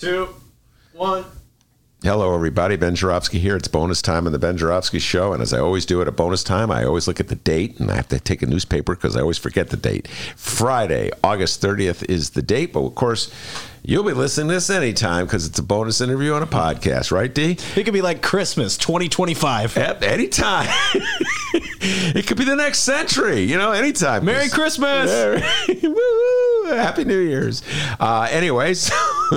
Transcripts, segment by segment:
two, one. Hello, everybody. Ben Joravsky here. It's bonus time on the Ben Joravsky Show. And as I always do at a bonus time, I always look at the date and I have to take a newspaper because I always forget the date. Friday, August 30th is the date. But of course, you'll be listening to this anytime because it's a bonus interview on a podcast, right, D? It could be like Christmas 2025. Yep, anytime. it could be the next century, you know, anytime. Merry Christmas. Happy New Year's. Uh, anyways,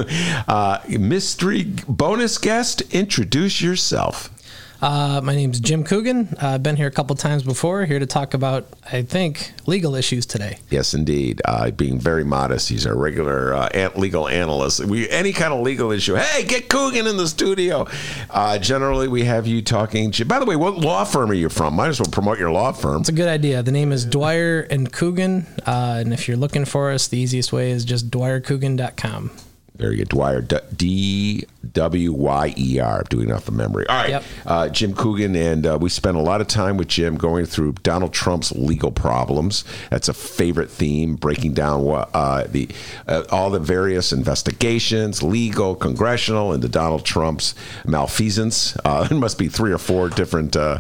uh, mystery bonus guest, introduce yourself. Uh, my name's Jim Coogan. Uh, I've been here a couple times before. Here to talk about, I think, legal issues today. Yes, indeed. Uh, being very modest, he's our regular uh, legal analyst. We any kind of legal issue. Hey, get Coogan in the studio. Uh, generally, we have you talking. To, By the way, what law firm are you from? Might as well promote your law firm. It's a good idea. The name is Dwyer and Coogan, uh, and if you're looking for us, the easiest way is just dwyercoogan.com. Very good. Dwyer, D W Y E R. Doing enough of the memory. All right. Yep. Uh, Jim Coogan, and uh, we spent a lot of time with Jim going through Donald Trump's legal problems. That's a favorite theme, breaking down what uh, the uh, all the various investigations, legal, congressional, into Donald Trump's malfeasance. Uh, there must be three or four different uh,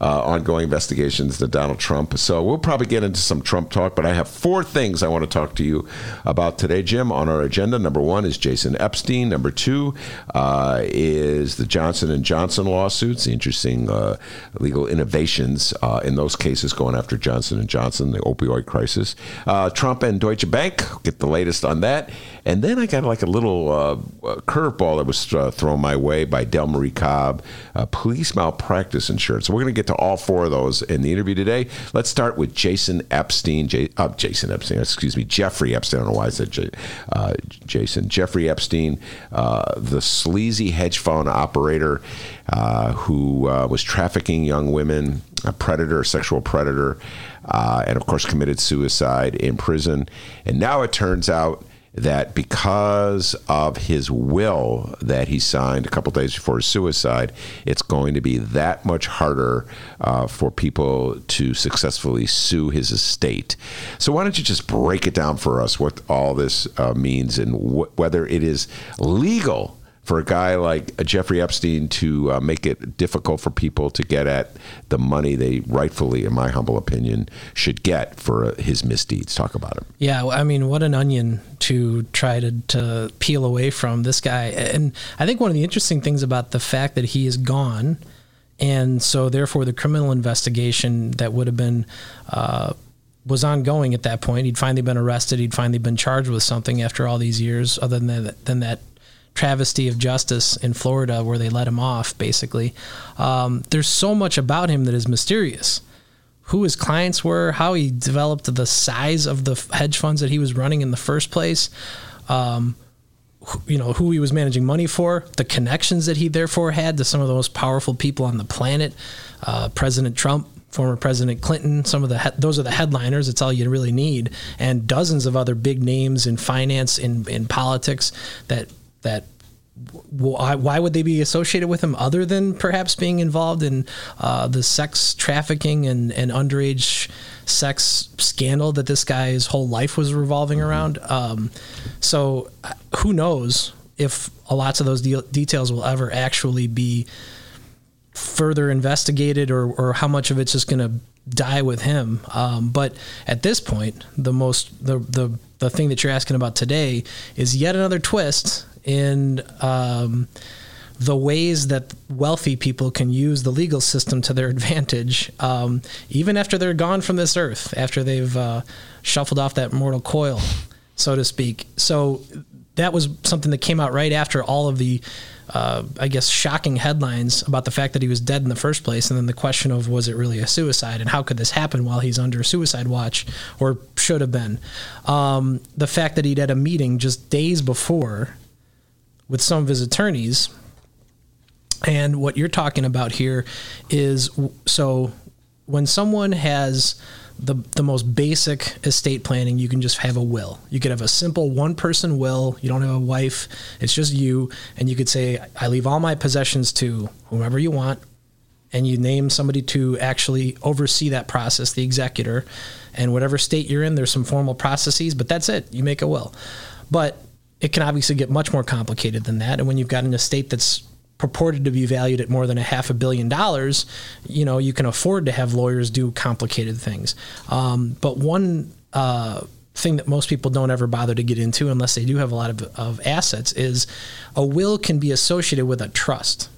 ongoing investigations to Donald Trump. So we'll probably get into some Trump talk, but I have four things I want to talk to you about today, Jim, on our agenda. Number one is Jason Epstein. Number two uh, is the Johnson and Johnson lawsuits, the interesting uh, legal innovations uh, in those cases going after Johnson and Johnson, the opioid crisis. Uh, Trump and Deutsche Bank get the latest on that, and then I got like a little uh, curveball that was uh, thrown my way by Delmarie Cobb, police malpractice insurance. So we're going to get to all four of those in the interview today. Let's start with Jason Epstein. J- Jason Epstein, excuse me, Jeffrey Epstein. I don't know why I said J- Jason. Jeffrey Epstein, the sleazy hedge fund operator uh, who uh, was trafficking young women, a predator, a sexual predator, uh, and of course committed suicide in prison. And now it turns out that because of his will that he signed a couple days before his suicide, it's going to be that much harder uh, for people to successfully sue his estate. So, why don't you just break it down for us what all this uh, means and wh- whether it is legal? For a guy like Jeffrey Epstein to uh, make it difficult for people to get at the money they rightfully, in my humble opinion, should get for uh, his misdeeds. Talk about him. Yeah, I mean, what an onion to try to, to peel away from this guy. And I think one of the interesting things about the fact that he is gone, and so therefore the criminal investigation that would have been. Uh, was ongoing at that point. He'd finally been arrested. He'd finally been charged with something after all these years, other than that, than that travesty of justice in Florida where they let him off, basically. Um, there's so much about him that is mysterious. Who his clients were, how he developed the size of the hedge funds that he was running in the first place, um, you know, who he was managing money for, the connections that he therefore had to some of the most powerful people on the planet, uh, President Trump, former President Clinton. Some of the he- those are the headliners. It's all you really need, and dozens of other big names in finance, in in politics that that why, why would they be associated with him other than perhaps being involved in uh, the sex trafficking and, and underage sex scandal that this guy's whole life was revolving mm-hmm. around? Um, so uh, who knows if a lots of those de- details will ever actually be further investigated or, or how much of it's just going to die with him. Um, but at this point, the most the, the the thing that you're asking about today is yet another twist in um, the ways that wealthy people can use the legal system to their advantage, um, even after they're gone from this earth, after they've uh, shuffled off that mortal coil, so to speak. So that was something that came out right after all of the, uh, I guess, shocking headlines about the fact that he was dead in the first place, and then the question of was it really a suicide, and how could this happen while he's under suicide watch, or should have been. Um, the fact that he'd had a meeting just days before with some of his attorneys. And what you're talking about here is so when someone has the the most basic estate planning, you can just have a will. You could have a simple one person will. You don't have a wife. It's just you, and you could say, "I leave all my possessions to whomever you want," and you name somebody to actually oversee that process, the executor, and whatever state you're in, there's some formal processes, but that's it. You make a will, but it can obviously get much more complicated than that. And when you've got an estate that's purported to be valued at more than a half a billion dollars, you know, you can afford to have lawyers do complicated things. Um, but one uh, thing that most people don't ever bother to get into unless they do have a lot of, of assets is a will can be associated with a trust.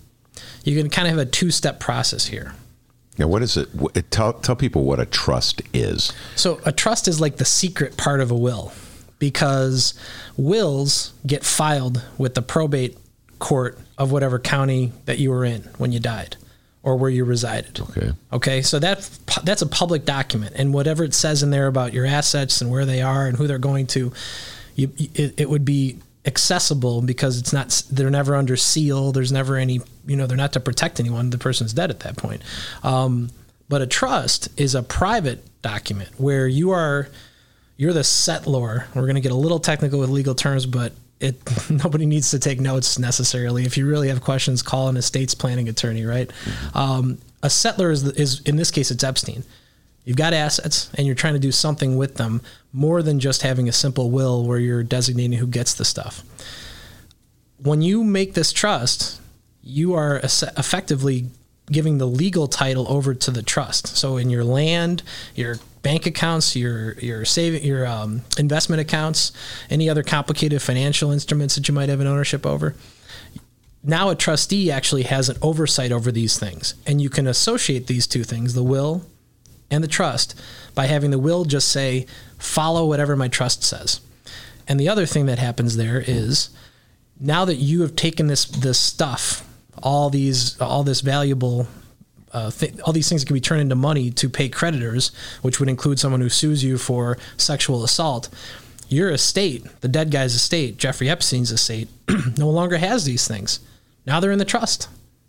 You can kind of have a two step process here. Now, what is it? Tell, tell people what a trust is. So, a trust is like the secret part of a will because wills get filed with the probate court of whatever county that you were in when you died or where you resided. Okay. Okay. So that that's a public document, and whatever it says in there about your assets and where they are and who they're going to, you, it, it would be accessible because it's not they're never under seal. There's never any you know they're not to protect anyone. The person's dead at that point. Um, but a trust is a private document where you are you're the settlor. We're going to get a little technical with legal terms, but it nobody needs to take notes necessarily. If you really have questions, call an estates planning attorney. Right? Um, a settlor is, is in this case it's Epstein. You've got assets and you're trying to do something with them more than just having a simple will where you're designating who gets the stuff. When you make this trust, you are effectively giving the legal title over to the trust. So in your land, your bank accounts, your your saving, your um, investment accounts, any other complicated financial instruments that you might have an ownership over. Now a trustee actually has an oversight over these things, and you can associate these two things, the will and the trust, by having the will just say follow whatever my trust says. And the other thing that happens there is now that you have taken this this stuff, all these all this valuable uh, th- all these things that can be turned into money to pay creditors, which would include someone who sues you for sexual assault. Your estate, the dead guy's estate, Jeffrey Epstein's estate, no longer has these things. Now they're in the trust.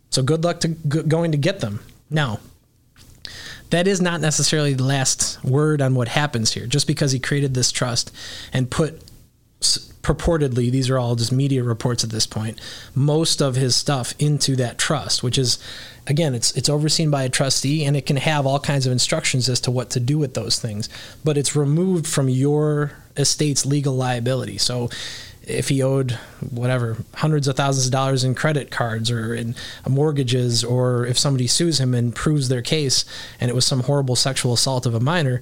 So good luck to g- going to get them. Now, that is not necessarily the last word on what happens here. Just because he created this trust and put purportedly these are all just media reports at this point most of his stuff into that trust which is again it's it's overseen by a trustee and it can have all kinds of instructions as to what to do with those things. But it's removed from your estate's legal liability. So if he owed whatever hundreds of thousands of dollars in credit cards or in mortgages or if somebody sues him and proves their case and it was some horrible sexual assault of a minor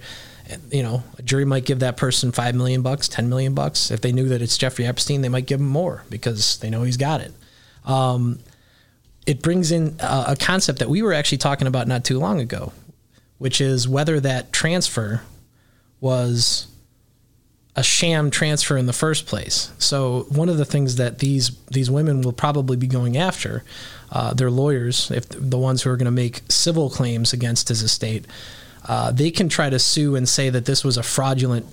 you know, a jury might give that person five million bucks, ten million bucks. If they knew that it's Jeffrey Epstein, they might give him more because they know he's got it. Um, it brings in a, a concept that we were actually talking about not too long ago, which is whether that transfer was a sham transfer in the first place. So one of the things that these these women will probably be going after, uh, their lawyers, if the ones who are going to make civil claims against his estate, uh, they can try to sue and say that this was a fraudulent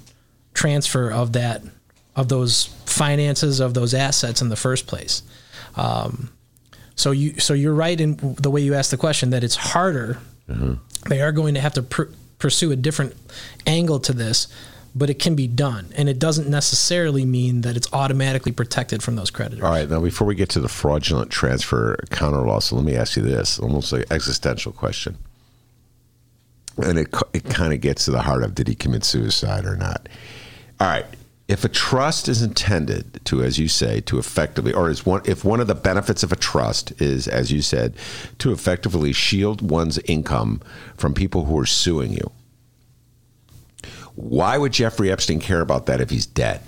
transfer of that of those finances of those assets in the first place. Um, so you so you're right in the way you asked the question that it's harder. Mm-hmm. They are going to have to pr- pursue a different angle to this, but it can be done, and it doesn't necessarily mean that it's automatically protected from those creditors. All right, now before we get to the fraudulent transfer counter law, so let me ask you this, almost like existential question and it it kind of gets to the heart of did he commit suicide or not. All right, if a trust is intended to, as you say, to effectively, or is one, if one of the benefits of a trust is, as you said, to effectively shield one's income from people who are suing you, why would Jeffrey Epstein care about that if he's dead?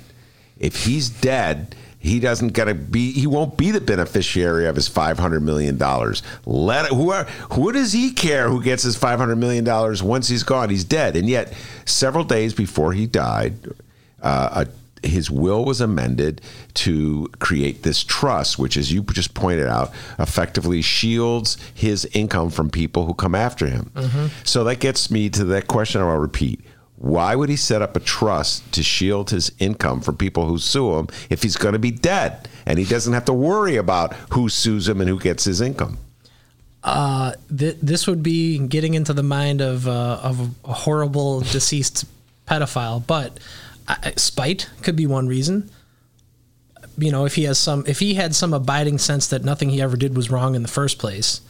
If he's dead, he doesn't to be he won't be the beneficiary of his 500 million dollars let it, who are, who does he care who gets his 500 million dollars once he's gone he's dead and yet several days before he died uh, a, his will was amended to create this trust, which, as you just pointed out, effectively shields his income from people who come after him. Mm-hmm. So that gets me to that question I'll repeat. Why would he set up a trust to shield his income from people who sue him if he's going to be dead and he doesn't have to worry about who sues him and who gets his income? Th- this would be getting into the mind of uh, of a horrible deceased pedophile, but uh, spite could be one reason. You know, if he has some, if he had some abiding sense that nothing he ever did was wrong in the first place,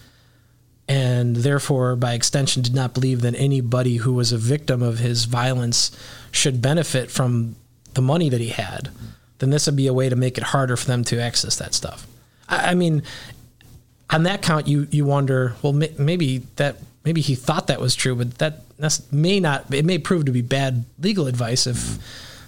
and therefore, by extension, did not believe that anybody who was a victim of his violence should benefit from the money that he had, then this would be a way to make it harder for them to access that stuff. I, I mean, on that count, you you wonder, well, may, maybe that maybe he thought that was true, but that may not. It may prove to be bad legal advice if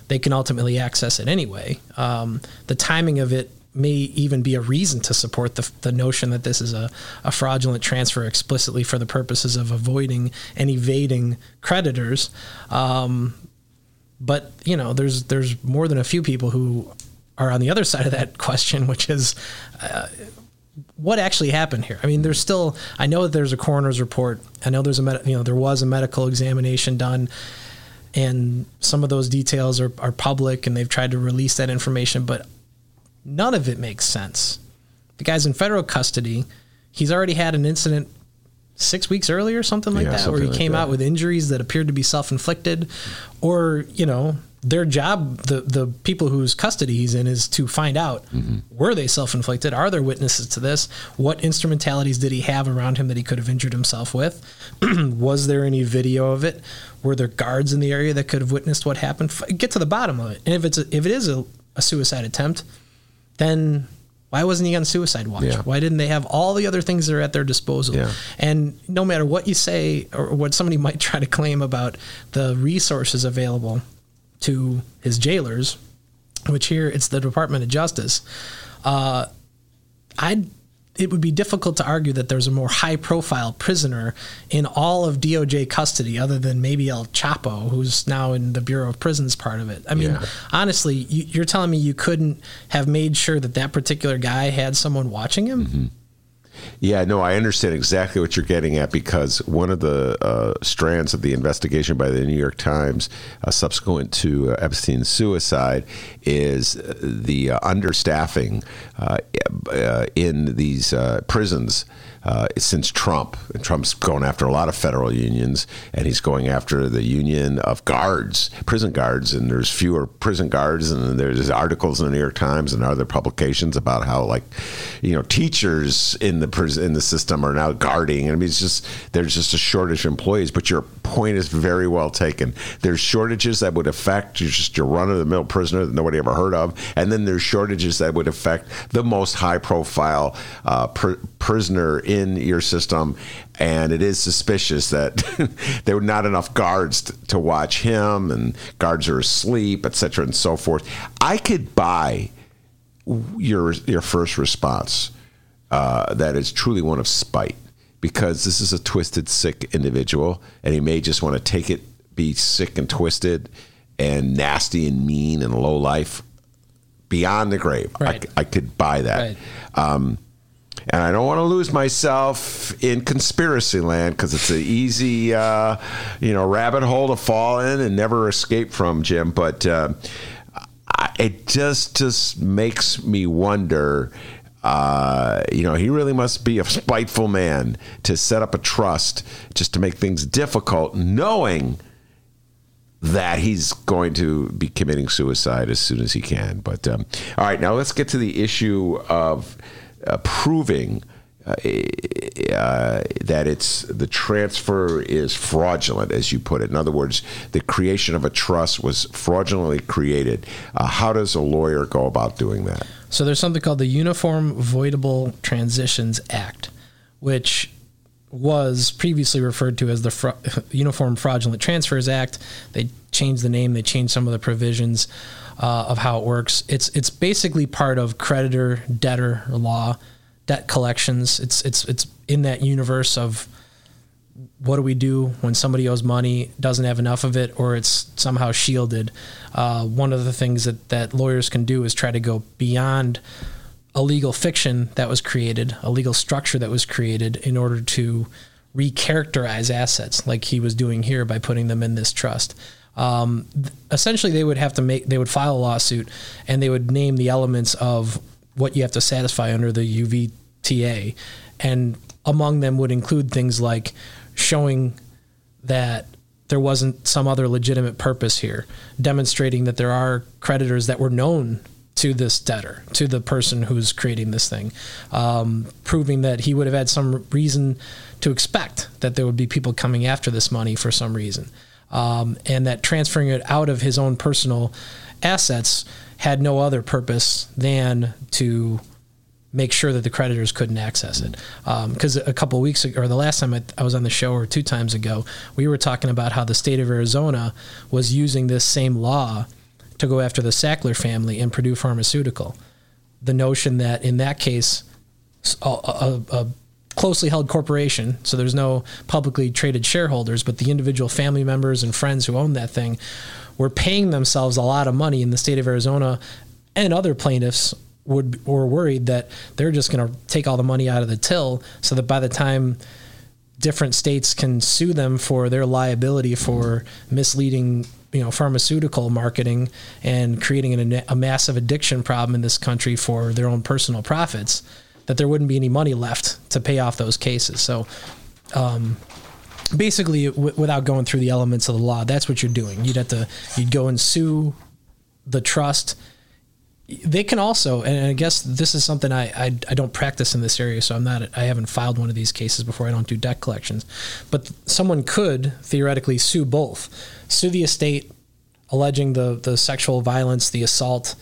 they can ultimately access it anyway. Um, the timing of it may even be a reason to support the, the notion that this is a, a fraudulent transfer explicitly for the purposes of avoiding and evading creditors. Um, but you know, there's there's more than a few people who are on the other side of that question, which is uh, what actually happened here. I mean, there's still. I know that there's a coroner's report. I know there's a med- you know there was a medical examination done, and some of those details are are public, and they've tried to release that information, but none of it makes sense. The guy's in federal custody. He's already had an incident six weeks earlier, something like Yeah, that, where he like came that. out with injuries that appeared to be self-inflicted, or you know, their job, the the people whose custody he's in, is to find out Mm-hmm. were they self-inflicted, are there witnesses to this, what instrumentalities did he have around him that he could have injured himself with, was there any video of it, were there guards in the area that could have witnessed what happened, F- get to the bottom of it, and if it's a, if it is a, a suicide attempt, then why wasn't he on suicide watch? Yeah. Why didn't they have all the other things that are at their disposal? Yeah. And no matter what you say or what somebody might try to claim about the resources available to his jailers, which here it's the Department of Justice, uh, I'd it would be difficult to argue that there's a more high profile prisoner in all of DOJ custody other than maybe El Chapo, who's now in the Bureau of Prisons part of it. I mean, Yeah. honestly, you, you're telling me you couldn't have made sure that that particular guy had someone watching him? Mm-hmm. Yeah, no, I understand exactly what you're getting at because one of the uh, strands of the investigation by the New York Times, uh, subsequent to uh, Epstein's suicide, is uh, the uh, understaffing uh, in these prisons. Uh, since Trump, and Trump's going after a lot of federal unions, and he's going after the union of guards, prison guards, and there's fewer prison guards, and there's articles in the New York Times and other publications about how, like, you know, teachers in the prison in the system are now guarding. I mean, it's just there's just a shortage of employees. But your point is very well taken. There's shortages that would affect just your run of the mill prisoner that nobody ever heard of, and then there's shortages that would affect the most high profile uh, pr- prisoner in your system. And it is suspicious that there were not enough guards t- to watch him, and guards are asleep, et cetera, and so forth. I could buy your your first response uh, that is truly one of spite because this is a twisted sick individual and he may just want to take it be sick and twisted and nasty and mean and low life beyond the grave Right. I, I could buy that Right. um, and I don't want to lose myself in conspiracy land because it's an easy, uh, you know, rabbit hole to fall in and never escape from, Jim. But uh, it just just makes me wonder. Uh, you know, he really must be a spiteful man to set up a trust just to make things difficult, knowing that he's going to be committing suicide as soon as he can. But um, all right, now let's get to the issue of uh, proving uh, uh, that it's the transfer is fraudulent, as you put it. In other words, the creation of a trust was fraudulently created. Uh, how does a lawyer go about doing that? So there's something called the Uniform Voidable Transactions Act, which was previously referred to as the Fra- Uniform Fraudulent Transfers Act. They changed the name. They changed some of the provisions uh, of how it works. It's it's basically part of creditor debtor law, debt collections. It's it's it's in that universe of what do we do when somebody owes money, doesn't have enough of it, or it's somehow shielded? Uh, one of the things that, that lawyers can do is try to go beyond a legal fiction that was created, a legal structure that was created in order to recharacterize assets, like he was doing here by putting them in this trust. Um, essentially, they would have to make they would file a lawsuit, and they would name the elements of what you have to satisfy under the UVTA, and among them would include things like showing that there wasn't some other legitimate purpose here, demonstrating that there are creditors that were known to this debtor, to the person who's creating this thing, um, proving that he would have had some reason to expect that there would be people coming after this money for some reason, um, and that transferring it out of his own personal assets had no other purpose than to make sure that the creditors couldn't access it. Because a couple of weeks ago, or the last time I, I, was on the show, or two times ago, we were talking about how the state of Arizona was using this same law to go after the Sackler family and Purdue Pharmaceutical. The notion that in that case, a, a, a closely held corporation, so there's no publicly traded shareholders, but the individual family members and friends who own that thing were paying themselves a lot of money in the state of Arizona and other plaintiffs would were worried that they're just going to take all the money out of the till, so that by the time different states can sue them for their liability for misleading you know pharmaceutical marketing and creating an, a massive addiction problem in this country for their own personal profits that there wouldn't be any money left to pay off those cases. So um, basically w- without going through the elements of the law that's what you're doing. You'd have to you'd go and sue the trust. They can also, and I guess this is something I, I, I don't practice in this area, so I'm not I haven't filed one of these cases before. I don't do debt collections, but someone could theoretically sue both, sue the estate, alleging the the sexual violence, the assault,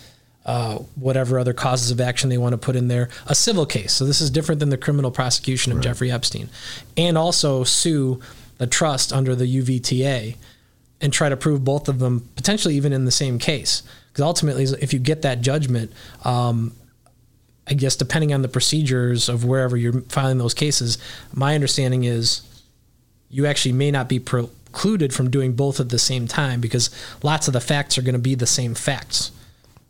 uh, whatever other causes of action they want to put in there, a civil case. So this is different than the criminal prosecution of right. Jeffrey Epstein, and also sue the trust under the UVTA, and try to prove both of them potentially even in the same case. Because ultimately, if you get that judgment, um, I guess depending on the procedures of wherever you're filing those cases, my understanding is you actually may not be precluded from doing both at the same time because lots of the facts are going to be the same facts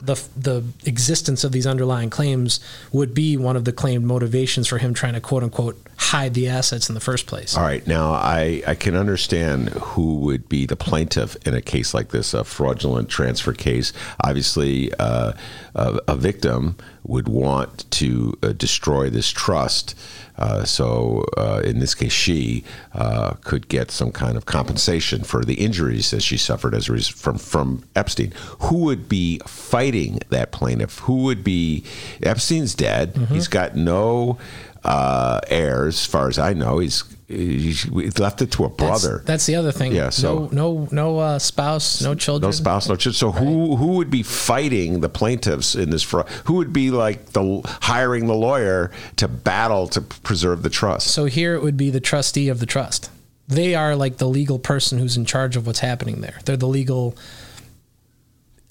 the the existence of these underlying claims would be one of the claimed motivations for him trying to quote unquote hide the assets in the first place. All right, now I I can understand who would be the plaintiff in a case like this, a fraudulent transfer case. Obviously, uh, a, a, victim would want to uh, destroy this trust. Uh, so, uh, in this case, she uh, could get some kind of compensation for the injuries that she suffered as a result from from Epstein. Who would be fighting that plaintiff? Who would be Epstein's dead? Mm-hmm. He's got no uh, heirs, as far as I know. He's he left it to a brother. That's, that's, the other thing. Yeah. So no, no, no uh, spouse, no children. No spouse, no children. So right. who who would be fighting the plaintiffs in this fraud? Who would be like the hiring the lawyer to battle to preserve the trust? So here it would be the trustee of the trust. They are like the legal person who's in charge of what's happening there. They're the legal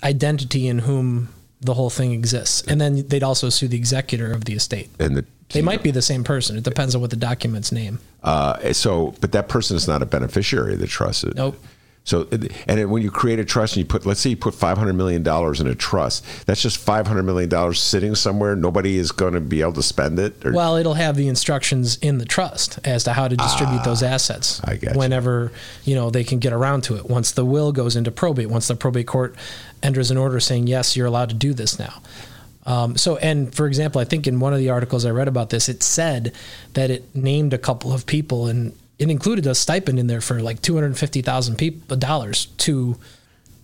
identity in whom the whole thing exists. And then they'd also sue the executor of the estate. And the they might be the same person. It depends on what the document's name. Uh, so, but that person is not a beneficiary of the trust. Nope. So, and when you create a trust and you put, let's say you put five hundred million dollars in a trust, that's just five hundred million dollars sitting somewhere. Nobody is going to be able to spend it. Or? Well, it'll have the instructions in the trust as to how to distribute ah, those assets. I guess. Whenever you know they can get around to it, once the will goes into probate, once the probate court enters an order saying yes, you're allowed to do this now. Um, so, and for example, I think in one of the articles I read about this, it said that it named a couple of people and it included a stipend in there for like two hundred fifty thousand people dollars to,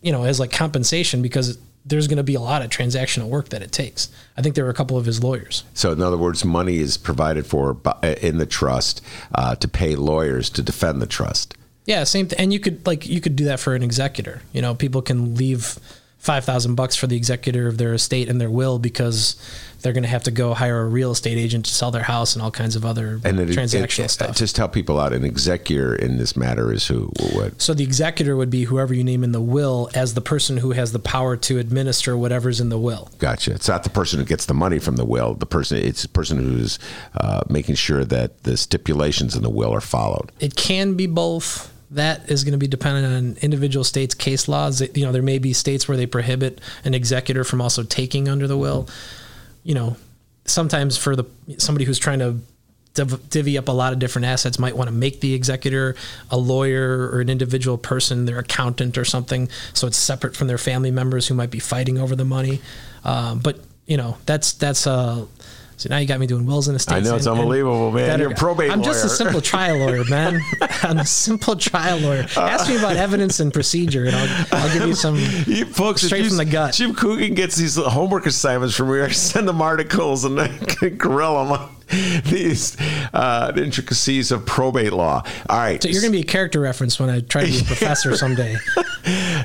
you know, as like compensation because there's going to be a lot of transactional work that it takes. I think there were a couple of his lawyers. So, in other words, money is provided for in the trust uh, to pay lawyers to defend the trust. Yeah, same. thing. and you could like you could do that for an executor. You know, people can leave five thousand bucks for the executor of their estate and their will because they're going to have to go hire a real estate agent to sell their house and all kinds of other and it, transactional it, it, stuff. Just tell people out. An executor in this matter is who? What? So the executor would be whoever you name in the will as the person who has the power to administer whatever's in the will. Gotcha. It's not the person who gets the money from the will. The person. It's the person who's uh, making sure that the stipulations in the will are followed. It can be both that is going to be dependent on individual states' case laws. You know, there may be states where they prohibit an executor from also taking under the will. You know, sometimes for the somebody who's trying to div- divvy up a lot of different assets might want to make the executor a lawyer or an individual person, their accountant or something, so it's separate from their family members who might be fighting over the money. Um, but you know, that's that's uh, so now you got me doing wills and estates. I know, it's and- and unbelievable, man. You're a probate I'm just a simple trial lawyer, man. I'm a simple trial lawyer. Ask me about evidence and procedure, and I'll, I'll give you some. You folks, Straight you- from the gut. Jim Coogan gets these homework assignments from me. I send them articles and I grill them these uh, the intricacies of probate law. All right, So you're going to be a character reference when I try to be a professor someday.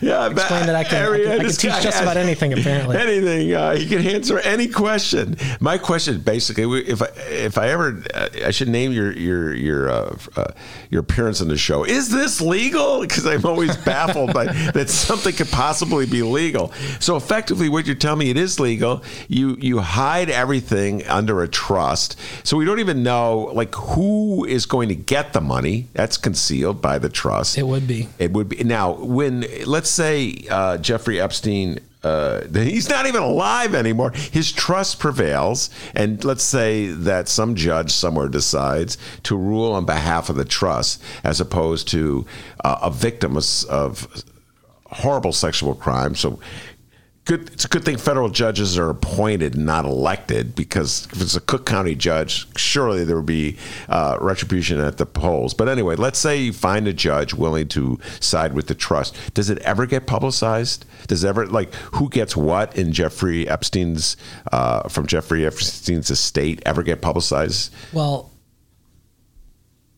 yeah, I Explain that I can, I can, I can teach just about anything, apparently. Anything. Uh, he can answer any question. My question, basically, if I if I ever, uh, I should name your your your uh, uh, your appearance on the show. Is this legal? Because I'm always baffled by that something could possibly be legal. So effectively, what you're telling me, it is legal. You you hide everything under a trust, so we don't even know like who is going to get the money. That's concealed by the trust. It would be. It would be now when let's say uh, Jeffrey Epstein. Uh, he's not even alive anymore. His trust prevails, and let's say that some judge somewhere decides to rule on behalf of the trust as opposed to uh, a victim of, of horrible sexual crime. So, good. It's a good thing federal judges are appointed, not elected, because if it's a Cook County judge, surely there would be uh, retribution at the polls. But anyway, let's say you find a judge willing to side with the trust. Does it ever get publicized? Does ever like who gets what in Jeffrey Epstein's uh, from Jeffrey Epstein's estate ever get publicized? Well,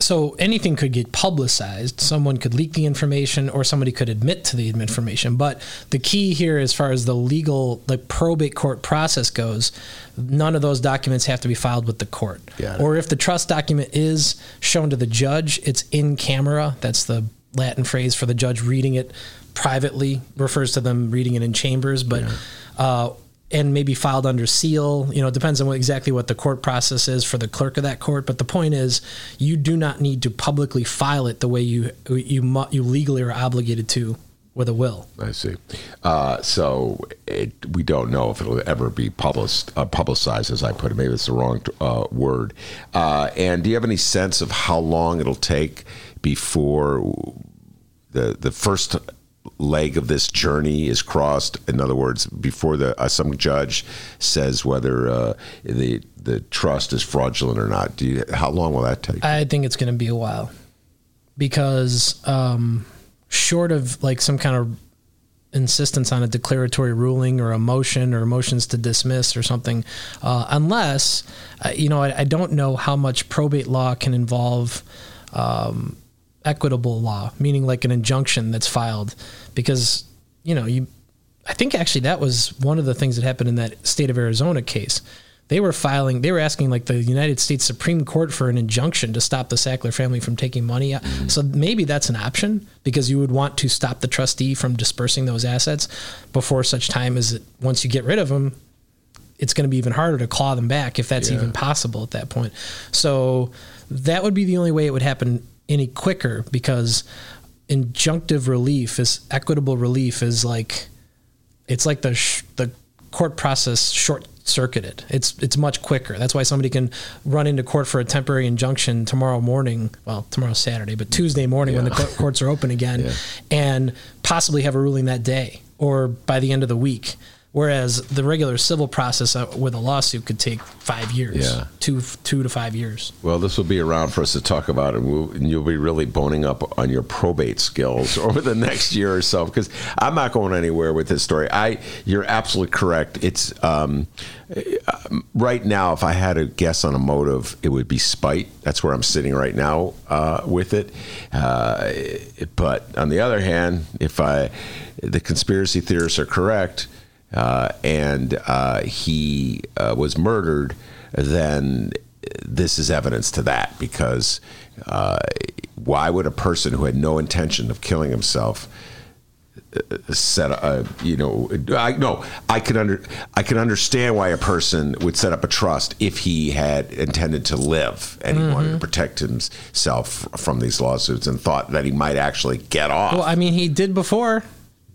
so anything could get publicized. Someone could leak the information, or somebody could admit to the information. But the key here, as far as the legal, the probate court process goes, none of those documents have to be filed with the court. Or if the trust document is shown to the judge, it's in camera. That's the Latin phrase for the judge reading it privately. Refers to them reading it in chambers, but. Uh, and maybe filed under seal. You know, it depends on what, exactly what the court process is for the clerk of that court. But the point is, you do not need to publicly file it the way you you you legally are obligated to with a will. I see. Uh, so it, we don't know if it'll ever be published, uh, publicized, as I put it. Maybe it's the wrong uh, word. Uh, and do you have any sense of how long it'll take before the the first leg of this journey is crossed? In other words, before the uh, some judge says whether uh, the the trust is fraudulent or not. Do you, how long will that take? I think it's going to be a while because um, short of like some kind of insistence on a declaratory ruling or a motion or motions to dismiss or something, uh, unless uh, you know, I, I don't know how much probate law can involve. Um, equitable law, meaning like an injunction that's filed, because you know you. I think actually that was one of the things that happened in that state of Arizona case. They were filing, they were asking like the United States Supreme Court for an injunction to stop the Sackler family from taking money. out. So maybe that's an option because you would want to stop the trustee from dispersing those assets before such time as it, once you get rid of them, it's going to be even harder to claw them back if that's Yeah. even possible at that point. So that would be the only way it would happen any quicker because injunctive relief is equitable relief is like it's like the sh- the court process short circuited. It's it's much quicker. That's why somebody can run into court for a temporary injunction tomorrow morning. Well, tomorrow's Saturday, but Tuesday morning when the court- courts are open again, Yeah. and possibly have a ruling that day or by the end of the week. Whereas the regular civil process uh, with a lawsuit could take five years, Yeah. two two to five years. Well, this will be around for us to talk about, and, we'll, and you'll be really boning up on your probate skills over the next year or so. Because I'm not going anywhere with this story. I, you're absolutely correct. It's um, uh, right now. If I had to guess on a motive, it would be spite. That's where I'm sitting right now uh, with it. Uh, but on the other hand, if I, the conspiracy theorists are correct, and uh, he uh, was murdered, then this is evidence to that because uh, why would a person who had no intention of killing himself uh, set a you know I no I can under I can understand why a person would set up a trust if he had intended to live and he wanted to protect himself from these lawsuits and thought that he might actually get off. Well, I mean, he did before.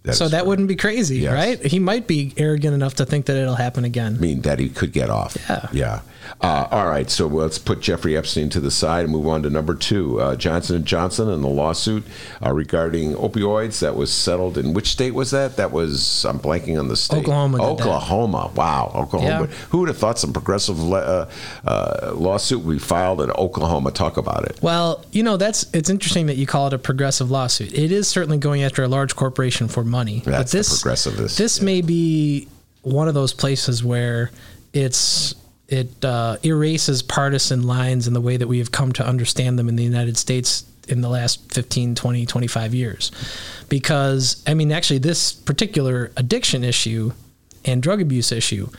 That so that correct. wouldn't be crazy, Yes. right? He might be arrogant enough to think that it'll happen again. I mean that he could get off. Yeah. Yeah. Uh, all right. So let's put Jeffrey Epstein to the side and move on to number two. Uh, Johnson and Johnson and the lawsuit uh, regarding opioids that was settled in which state was that? That was I'm blanking on the state. Oklahoma. Oklahoma. Wow. Oklahoma. Yeah. Who would have thought some progressive le- uh, uh, lawsuit would be filed in Oklahoma? Talk about it. Well, you know, that's it's interesting that you call it a progressive lawsuit. It is certainly going after a large corporation for money. That's but this progressiveness, This yeah. may be one of those places where it's it uh, erases partisan lines in the way that we have come to understand them in the United States in the last 15, 20, 25 years. Because I mean, actually this particular addiction issue and drug abuse issue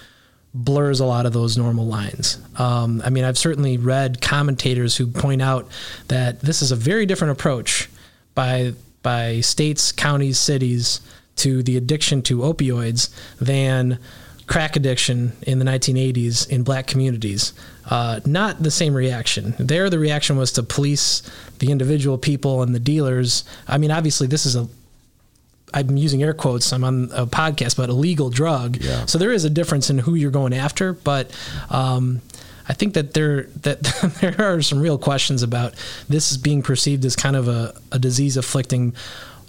blurs a lot of those normal lines. Um, I mean, I've certainly read commentators who point out that this is a very different approach by by states, counties, cities to the addiction to opioids than crack addiction in the 1980s in black communities. Uh, not the same reaction. There, the reaction was to police the individual people and the dealers. I mean, obviously, this is a I'm using air quotes. I'm on a podcast, but a legal drug. Yeah. So there is a difference in who you're going after, but um, I think that there that there are some real questions about this is being perceived as kind of a, a disease afflicting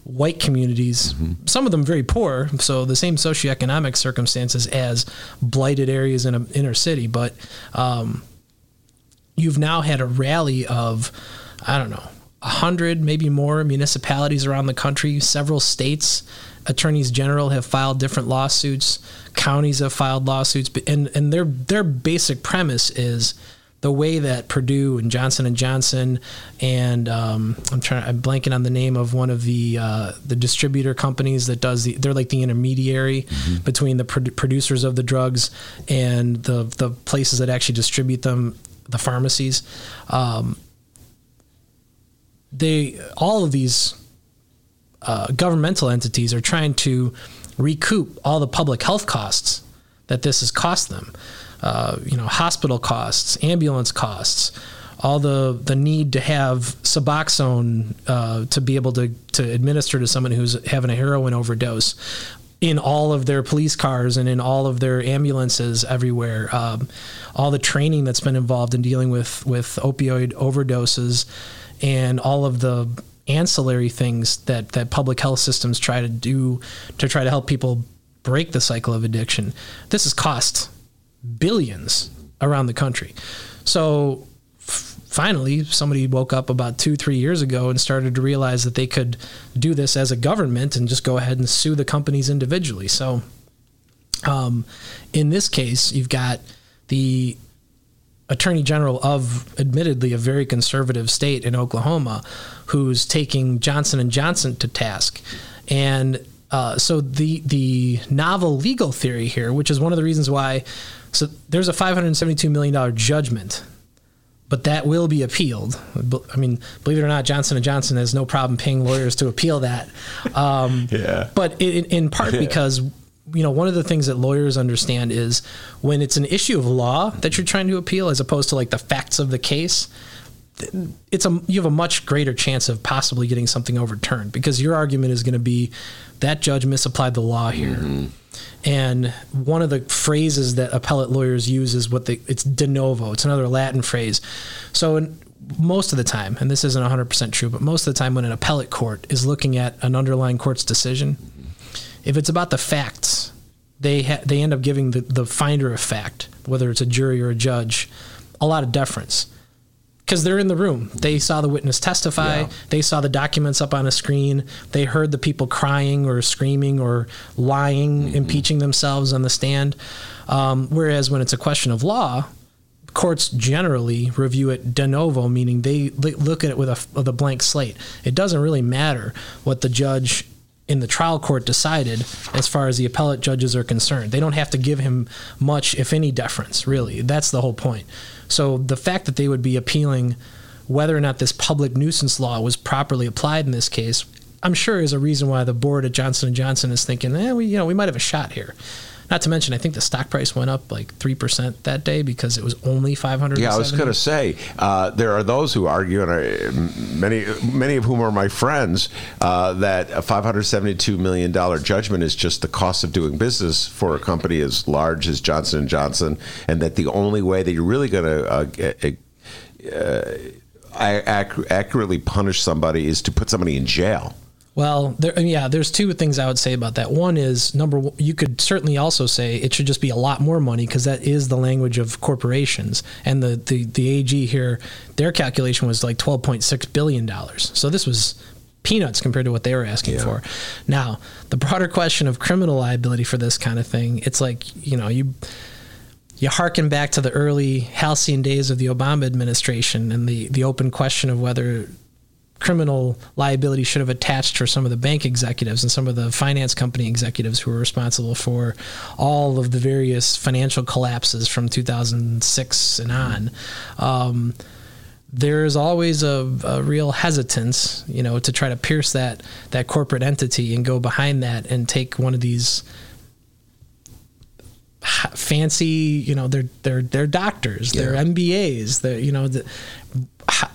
white communities. Some of them very poor, so the same socioeconomic circumstances as blighted areas in an inner city, but. Um, you've now had a rally of, I don't know, a hundred, maybe more municipalities around the country. Several states, attorneys general have filed different lawsuits. Counties have filed lawsuits, and and their their basic premise is the way that Purdue and Johnson and Johnson and um, I'm trying I'm blanking on the name of one of the uh, the distributor companies that does the they're like the intermediary between the produ- producers of the drugs and the the places that actually distribute them the pharmacies um, they all of these uh, governmental entities are trying to recoup all the public health costs that this has cost them. Uh, you know, hospital costs, ambulance costs, all the the need to have Suboxone uh, to be able to to administer to someone who's having a heroin overdose. In all of their police cars and in all of their ambulances everywhere, um, all the training that's been involved in dealing with with opioid overdoses, and all of the ancillary things that that public health systems try to do to try to help people break the cycle of addiction. This is cost billions around the country. So f- finally, somebody woke up about two, three years ago and started to realize that they could do this as a government and just go ahead and sue the companies individually. So um, in this case, you've got the attorney general of admittedly a very conservative state in Oklahoma who's taking Johnson and Johnson to task. And uh, so the the novel legal theory here, which is one of the reasons why so there's a 572 million dollar judgment but that will be appealed. I mean, believe it or not, Johnson and Johnson has no problem paying lawyers to appeal that. Um, Yeah. But in, in part because you know one of the things that lawyers understand is when it's an issue of law that you're trying to appeal, as opposed to like the facts of the case. It's a you have a much greater chance of possibly getting something overturned because your argument is going to be that judge misapplied the law here. Mm-hmm. And one of the phrases that appellate lawyers use is what they it's de novo. It's another Latin phrase. So in, most of the time, and this isn't 100% true, but most of the time when an appellate court is looking at an underlying court's decision, mm-hmm. if it's about the facts, they ha- they end up giving the, the finder of fact, whether it's a jury or a judge, a lot of deference because they're in the room. They saw the witness testify. Yeah. They saw the documents up on a screen. They heard the people crying or screaming or lying, impeaching themselves on the stand. Um, whereas when it's a question of law, courts generally review it de novo, meaning they look at it with a, with a blank slate. It doesn't really matter what the judge in the trial court decided as far as the appellate judges are concerned. They don't have to give him much, if any, deference, really. That's the whole point. So the fact that they would be appealing whether or not this public nuisance law was properly applied in this case, I'm sure is a reason why the board at Johnson and Johnson is thinking, eh, we, you know, we might have a shot here. Not to mention, I think the stock price went up like three percent that day because it was only five hundred. Yeah, I was going to say uh, there are those who argue, and I, many many of whom are my friends, uh, that a five hundred seventy two million dollar judgment is just the cost of doing business for a company as large as Johnson and Johnson, and that the only way that you're really going to uh, uh, accurately punish somebody is to put somebody in jail. Well, there, yeah, there's two things I would say about that. One is number one, you could certainly also say it should just be a lot more money because that is the language of corporations. And the, the, the AG here, their calculation was like $12.6 billion. So this was peanuts compared to what they were asking Yeah. for. Now, the broader question of criminal liability for this kind of thing, it's like, you know, you you harken back to the early halcyon days of the Obama administration and the, the open question of whether criminal liability should have attached for some of the bank executives and some of the finance company executives who were responsible for all of the various financial collapses from 2006 and on. Um, there's always a, a real hesitance, you know, to try to pierce that that corporate entity and go behind that and take one of these fancy, you know, they're they're they're doctors, they're MBAs, they're you know, the,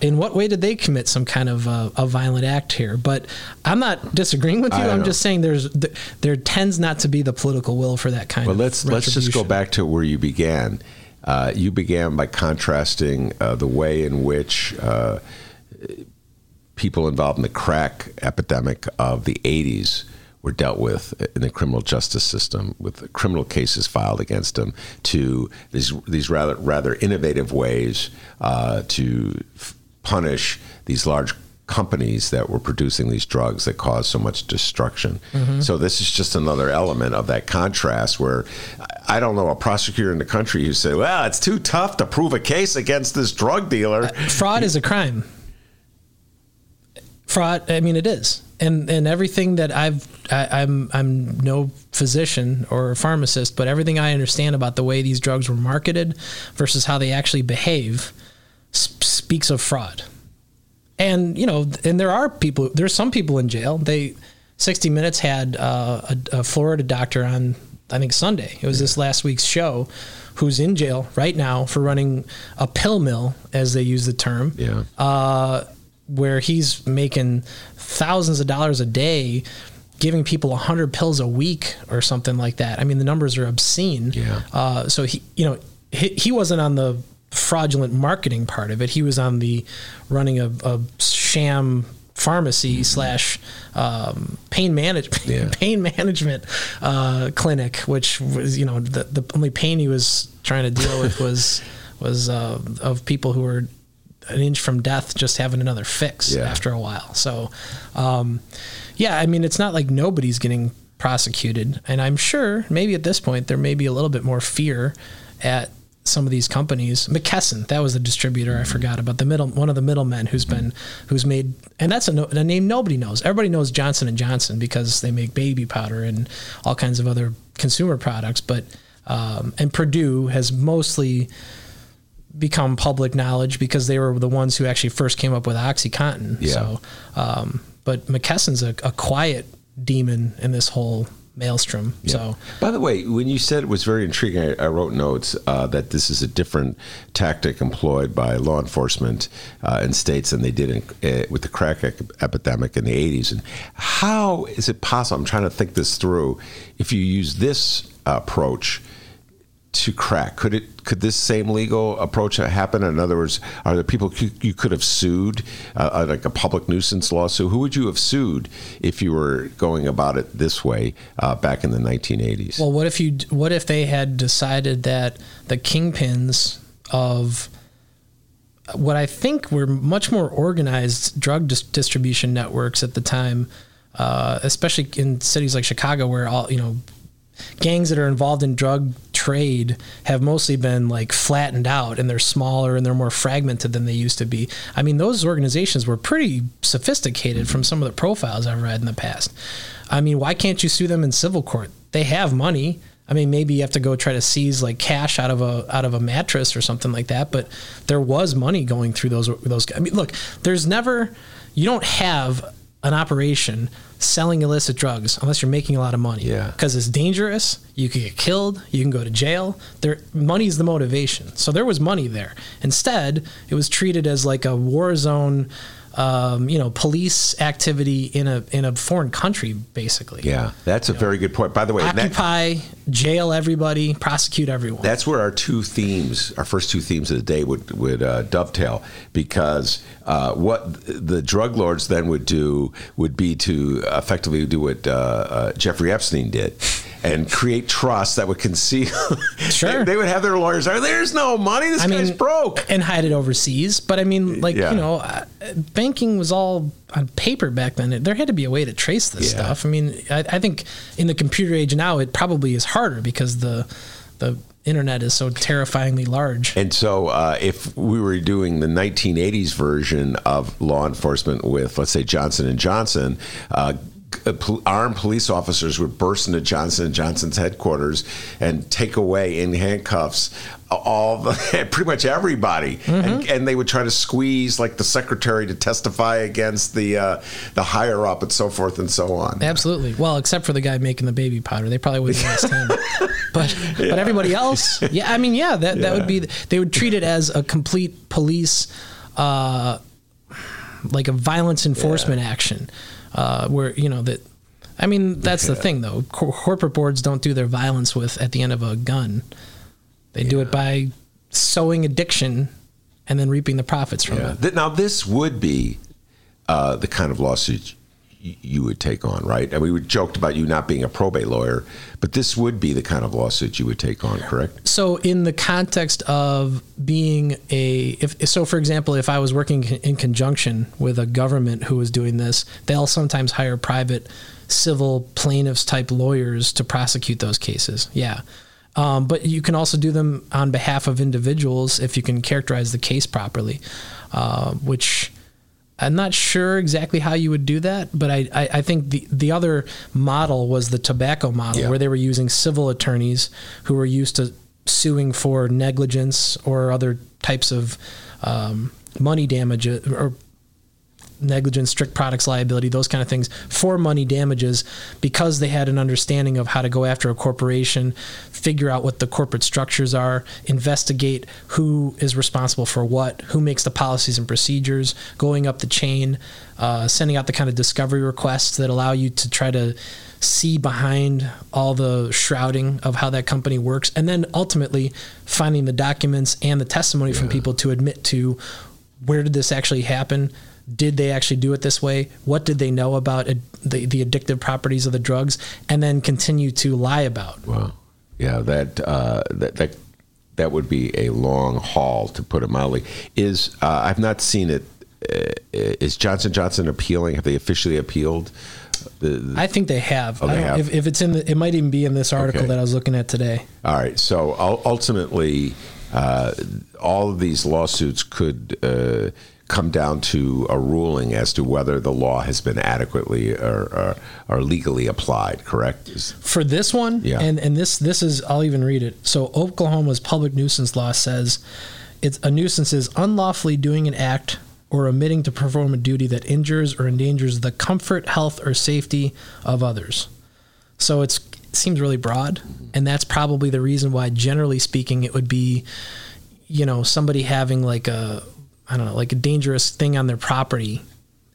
in what way did they commit some kind of uh, a violent act here? But I'm not disagreeing with you. I'm know. just saying there's there tends not to be the political will for that kind Well, of. let's let's just go back to where you began. Uh, you began by contrasting uh, the way in which uh, people involved in the crack epidemic of the '80s were dealt with in the criminal justice system, with criminal cases filed against them, to these these rather rather innovative ways uh, to f- punish these large companies that were producing these drugs that caused so much destruction. So this is just another element of that contrast where I don't know a prosecutor in the country who say, "Well, it's too tough to prove a case against this drug dealer." fraud is a crime. Fraud, I mean, it is, and and everything that I've, I, I'm I'm no physician or pharmacist, but everything I understand about the way these drugs were marketed versus how they actually behave sp- speaks of fraud. And you know, and there are people. There's some people in jail. They, 60 Minutes had uh, a, a Florida doctor on. I think Sunday. It was this last week's show. Who's in jail right now for running a pill mill, as they use the term Yeah. uh, where he's making thousands of dollars a day giving people 100 pills a week or something like that. I mean, the numbers are obscene. Yeah. Uh, so he, you know, he, he wasn't on the fraudulent marketing part of it. He was on the running a, a sham pharmacy slash um, pain management Yeah. pain management uh, clinic, which was you know the the only pain he was trying to deal with was was uh, of people who were an inch from death just having another fix Yeah. after a while. So, um, yeah, I mean, it's not like nobody's getting prosecuted. And I'm sure maybe at this point there may be a little bit more fear at some of these companies. McKesson, that was the distributor I forgot about the middle one of the middlemen who's been who's made and that's a, no, a name nobody knows. Everybody knows Johnson and Johnson because they make baby powder and all kinds of other consumer products, but um, and Purdue has mostly become public knowledge because they were the ones who actually first came up with OxyContin. Yeah. So, um, but McKesson's a, a quiet demon in this whole maelstrom. So, By the way, when you said it was very intriguing, I, I wrote notes uh, that this is a different tactic employed by law enforcement uh, in states than they did in, uh, with the crack epidemic in the 80s. And how is it possible? I'm trying to think this through. If you use this approach to crack, could it could this same legal approach happen? In other words, are there people you, could have sued, uh, uh, like a public nuisance lawsuit? Who would you have sued if you were going about it this way uh, back in the 1980s? well, what if you? What if they had decided that the kingpins of what I think were much more organized drug dis- distribution networks at the time, uh, especially in cities like Chicago, where all you know gangs that are involved in drug trade have mostly been like flattened out and they're smaller and they're more fragmented than they used to be. I mean, those organizations were pretty sophisticated from some of the profiles I've read in the past. I mean, why can't you sue them in civil court? They have money. I mean, maybe you have to go try to seize like cash out of a out of a mattress or something like that. But there was money going through those those. I mean, look, there's never you don't have an operation selling illicit drugs unless you're making a lot of money. Yeah. Because it's dangerous. You could get killed. You can go to jail. There, money's the motivation. So there was money there. Instead, it was treated as like a war zone. Um, you know, police activity in a in a foreign country, basically. Yeah, that's a very good point. By the way, that- Occupy, jail everybody, prosecute everyone. That's where our two themes, our first two themes of the day, would would uh, dovetail because uh, what the drug lords then would do would be to effectively do what uh, uh, Jeffrey Epstein did. And create trust that would conceal. Sure. they, they would have their lawyers. there. There's no money. This I guy's mean, broke. and hide it overseas. But I mean, like Yeah. you know, uh, banking was all on paper back then. There had to be a way to trace this Yeah. stuff. I mean, I, I think in the computer age now, it probably is harder because the the internet is so terrifyingly large. And so, uh, if we were doing the 1980s version of law enforcement with, let's say, Johnson and Johnson, uh, armed police officers would burst into Johnson and Johnson's headquarters and take away in handcuffs all the, pretty much everybody, and, and they would try to squeeze like the secretary to testify against the uh, the higher up and so forth and so on. Absolutely. Well, except for the guy making the baby powder, they probably wouldn't arrest him. But but everybody else, yeah. I mean, yeah, that that would be. They would treat it as a complete police, uh, like a violence enforcement action, uh, where you know that. I mean, that's the thing, though. Cor- corporate boards don't do their violence with at the end of a gun. They do it by sowing addiction and then reaping the profits from Yeah. it. Now, this would be uh, the kind of lawsuit you would take on, right? And we joked about you not being a probate lawyer, but this would be the kind of lawsuit you would take on, correct? So, in the context of being a, if so, for example, if I was working in conjunction with a government who was doing this, they'll sometimes hire private civil plaintiffs type lawyers to prosecute those cases. Yeah. Um, but you can also do them on behalf of individuals if you can characterize the case properly, uh, which I'm not sure exactly how you would do that, but I, I, I think the, the other model was the tobacco model, Yeah. where they were using civil attorneys who were used to suing for negligence or other types of um, money damage uh, or negligence, strict products liability, those kind of things for money damages because they had an understanding of how to go after a corporation, figure out what the corporate structures are, investigate who is responsible for what, who makes the policies and procedures, going up the chain, uh, sending out the kind of discovery requests that allow you to try to see behind all the shrouding of how that company works and then ultimately finding the documents and the testimony from people to admit to where did this actually happen did they actually do it this way what did they know about it, the, the addictive properties of the drugs and then continue to lie about Wow. Yeah, that uh, that that that would be a long haul to put it mildly. Is uh, I've not seen it. Uh, is Johnson Johnson appealing? Have they officially appealed? The, i think they have, Oh, they have? If, if it's in the it might even be in this article Okay. that i was looking at today All right. So ultimately, uh, all of these lawsuits could uh, come down to a ruling as to whether the law has been adequately or, or, or legally applied. Correct? For this one Yeah. and and this this is I'll even read it. So Oklahoma's public nuisance law says it's a nuisance is unlawfully doing an act or omitting to perform a duty that injures or endangers the comfort, health or safety of others. So it's it seems really broad and that's probably the reason why generally speaking it would be you know somebody having like a I don't know like a dangerous thing on their property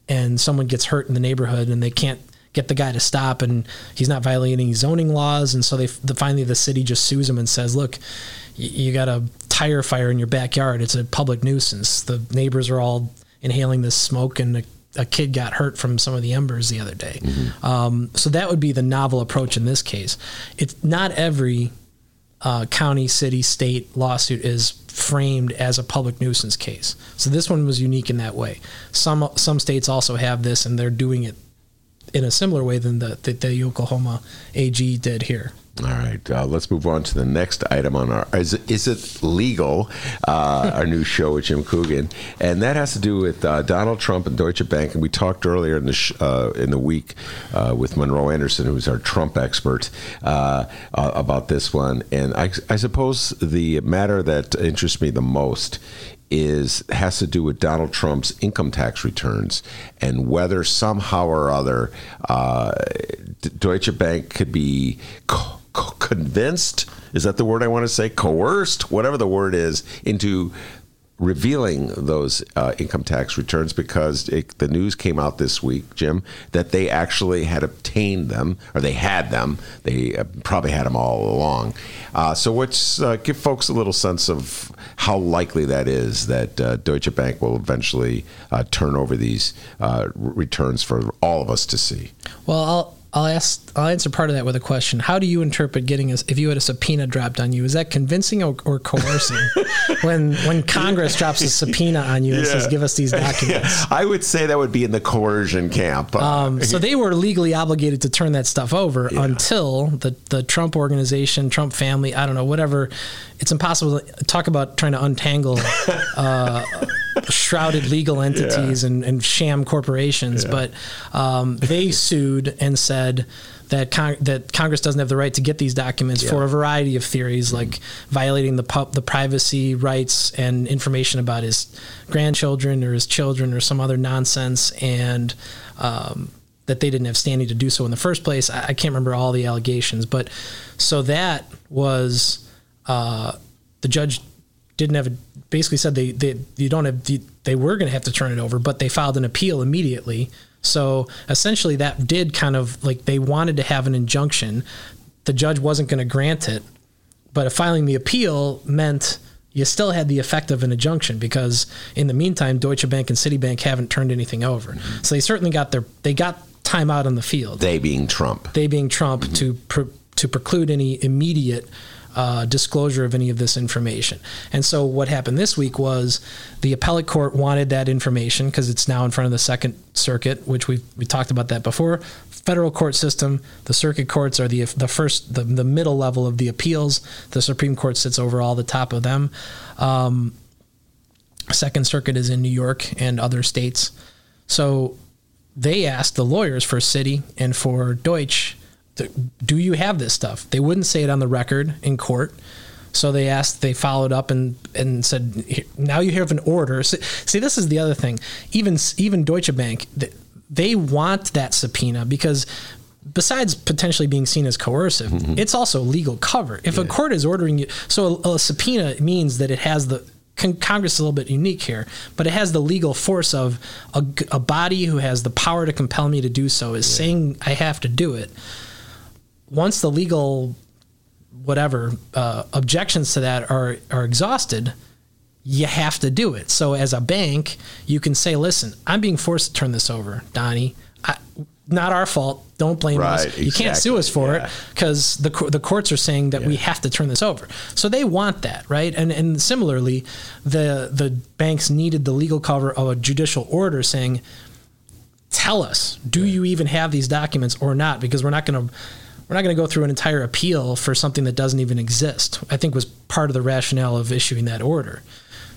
and someone gets hurt in the neighborhood and they can't get the guy to stop and he's not violating zoning laws. And so they the, finally the city just sues him and says look you, you got a tire fire in your backyard. It's a public nuisance. The neighbors are all inhaling this smoke and a, a kid got hurt from some of the embers the other day. Um, so that would be the novel approach in this case. It's not every uh, county, city, state lawsuit is framed as a public nuisance case. So this one was unique in that way. Some some states also have this, and they're doing it in a similar way than the the, the Oklahoma AG did here. All right, uh, let's move on to the next item on our. Is it, is it legal? Uh, our new show with Jim Coogan, and that has to do with uh, Donald Trump and Deutsche Bank. And we talked earlier in the sh- uh, in the week uh, with Monroe Anderson, who's our Trump expert, uh, about this one. And I, I suppose the matter that interests me the most is has to do with Donald Trump's income tax returns and whether somehow or other uh, Deutsche Bank could be co- co- convinced. Is that the word I want to say? Coerced, whatever the word is, into revealing those uh, income tax returns because it, the news came out this week, Jim, that they actually had obtained them or they had them. They uh, probably had them all along. Uh, so, let's uh, give folks a little sense of how likely that is that uh, Deutsche Bank will eventually uh, turn over these returns for all of us to see. Well, I'll I'll ask I'll answer part of that with a question. How do you interpret getting a if you had a subpoena dropped on you? Is that convincing or, or coercing? when when Congress drops a subpoena on you and says, "Give us these documents." I would say that would be in the coercion camp. Um, so they were legally obligated to turn that stuff over until the, the Trump organization, Trump family, I don't know, whatever. It's impossible to talk about trying to untangle uh, shrouded legal entities and, and sham corporations. But um, they sued and said that con- that Congress doesn't have the right to get these documents for a variety of theories, like violating the pub- the privacy rights and information about his grandchildren or his children or some other nonsense, and um, that they didn't have standing to do so in the first place. I, I can't remember all the allegations, but so that was uh, the judge didn't have a, basically said they, they you don't have the, they were going to have to turn it over, but they filed an appeal immediately. So essentially, that did kind of like they wanted to have an injunction. The judge wasn't going to grant it, but filing the appeal meant you still had the effect of an injunction because in the meantime, Deutsche Bank and Citibank haven't turned anything over. Mm-hmm. So they certainly got their they got time out on the field they being Trump. they being Trump mm-hmm. to pre- to preclude any immediate uh, disclosure of any of this information. And so what happened this week was the appellate court wanted that information because it's now in front of the Second Circuit, which we we talked about that before. Federal court system, the circuit courts are the the first the, the middle level of the appeals. The Supreme Court sits over all the top of them. Um, Second Circuit is in New York and other states. So they asked the lawyers for Citi and for Deutsche, to, do you have this stuff? They wouldn't say it on the record in court. So they asked, they followed up and, and said, now you have an order. See, see, this is the other thing. Even even Deutsche Bank, they want that subpoena because besides potentially being seen as coercive, mm-hmm. it's also legal cover. If a court is ordering you, so a, a subpoena means that it has the con- Congress is a little bit unique here, but it has the legal force of a body who has the power to compel me to do so is saying I have to do it. Once the legal whatever uh, objections to that are are exhausted, you have to do it. So as a bank, you can say, "Listen, I'm being forced to turn this over, Donnie. I, not our fault. Don't blame us. Right, You can't sue us for yeah. it because the the courts are saying that we have to turn this over. So they want that, right? And and similarly, the the banks needed the legal cover of a judicial order saying, "Tell us, do you even have these documents or not?" Because we're not going to we're not going to go through an entire appeal for something that doesn't even exist. I think was part of the rationale of issuing that order.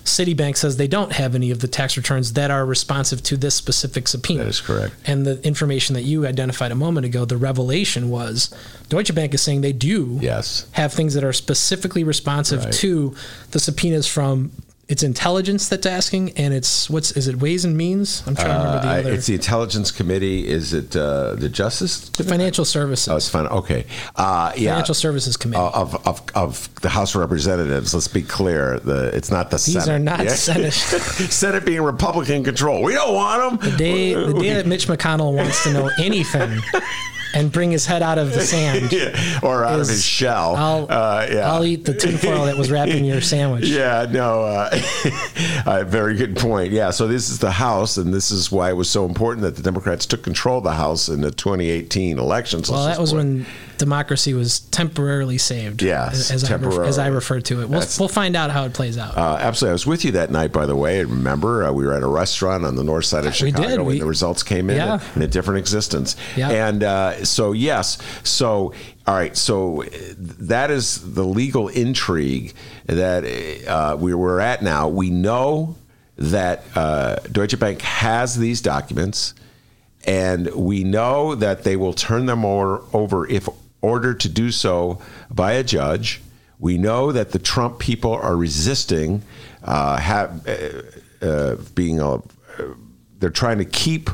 Citibank says they don't have any of the tax returns that are responsive to this specific subpoena. That is correct. And the information that you identified a moment ago, the revelation was Deutsche Bank is saying they do Yes. have things that are specifically responsive Right. to the subpoenas from its intelligence that's asking, and it's what's is it Ways and Means? I'm trying to remember the Uh, other it's the Intelligence Committee. Is it uh, the Justice? Committee? Financial Services, Oh, it's fine. Okay. Uh, yeah. Financial Services Committee. Uh, of, of, of the House of Representatives. Let's be clear. The it's not the These Senate. are not Senate. Senate being Republican control. We don't want them. The day, the day that Mitch McConnell wants to know anything and bring his head out of the sand, Yeah, or out is- of his shell. I'll, uh, yeah. I'll eat the tinfoil that was wrapping your sandwich. Yeah, no, uh, uh, very good point. Yeah, so this is the House, and this is why it was so important that the Democrats took control of the House in the 2018 elections. Well, that was just when democracy was temporarily saved. Yes, as, I, temporarily. as I refer to it. We'll, That's- we'll find out how it plays out. Uh, absolutely. I was with you that night, by the way. Remember, uh, we were at a restaurant on the north side of We Chicago did. when We- the results came in Yeah. in a different existence. Yeah. And uh, so, yes. So, all right. So, uh, that is the legal intrigue that uh, we're at now. We know that uh, Deutsche Bank has these documents, and we know that they will turn them over, over if ordered to do so by a judge. We know that the Trump people are resisting, uh, have, uh, uh, being a, they're trying to keep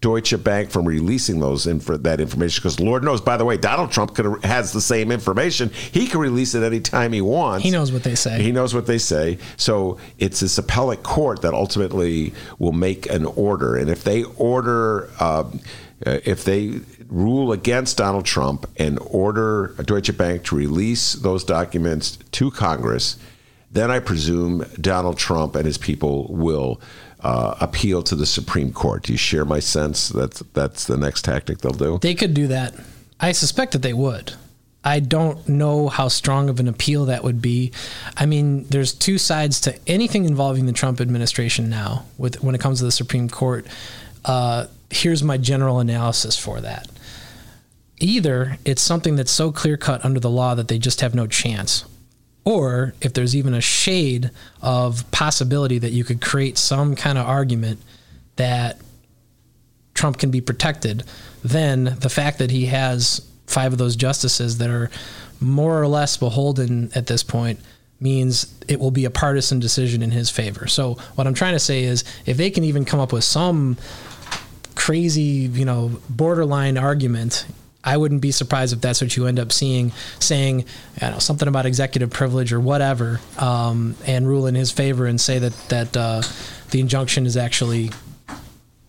Deutsche Bank from releasing those inf- that information because Lord knows. By the way, Donald Trump could has the same information. He can release it anytime he wants. He knows what they say. He knows what they say. So it's this appellate court that ultimately will make an order, and if they order, um, uh, if they rule against Donald Trump and order Deutsche Bank to release those documents to Congress, then I presume Donald Trump and his people will. Uh, appeal to the Supreme Court. Do you share my sense that that's the next tactic they'll do? They could do that. I suspect that they would. I don't know how strong of an appeal that would be. I mean, there's two sides to anything involving the Trump administration now. With when it comes to the Supreme Court, uh, here's my general analysis for that. Either it's something that's so clear cut under the law that they just have no chance, or if there's even a shade of possibility that you could create some kind of argument that Trump can be protected, then the fact that he has five of those justices that are more or less beholden at this point means it will be a partisan decision in his favor. So what I'm trying to say is if they can even come up with some crazy, you know, borderline argument, I wouldn't be surprised if that's what you end up seeing, saying, don't know, something about executive privilege or whatever, um, and rule in his favor and say that that uh, the injunction is actually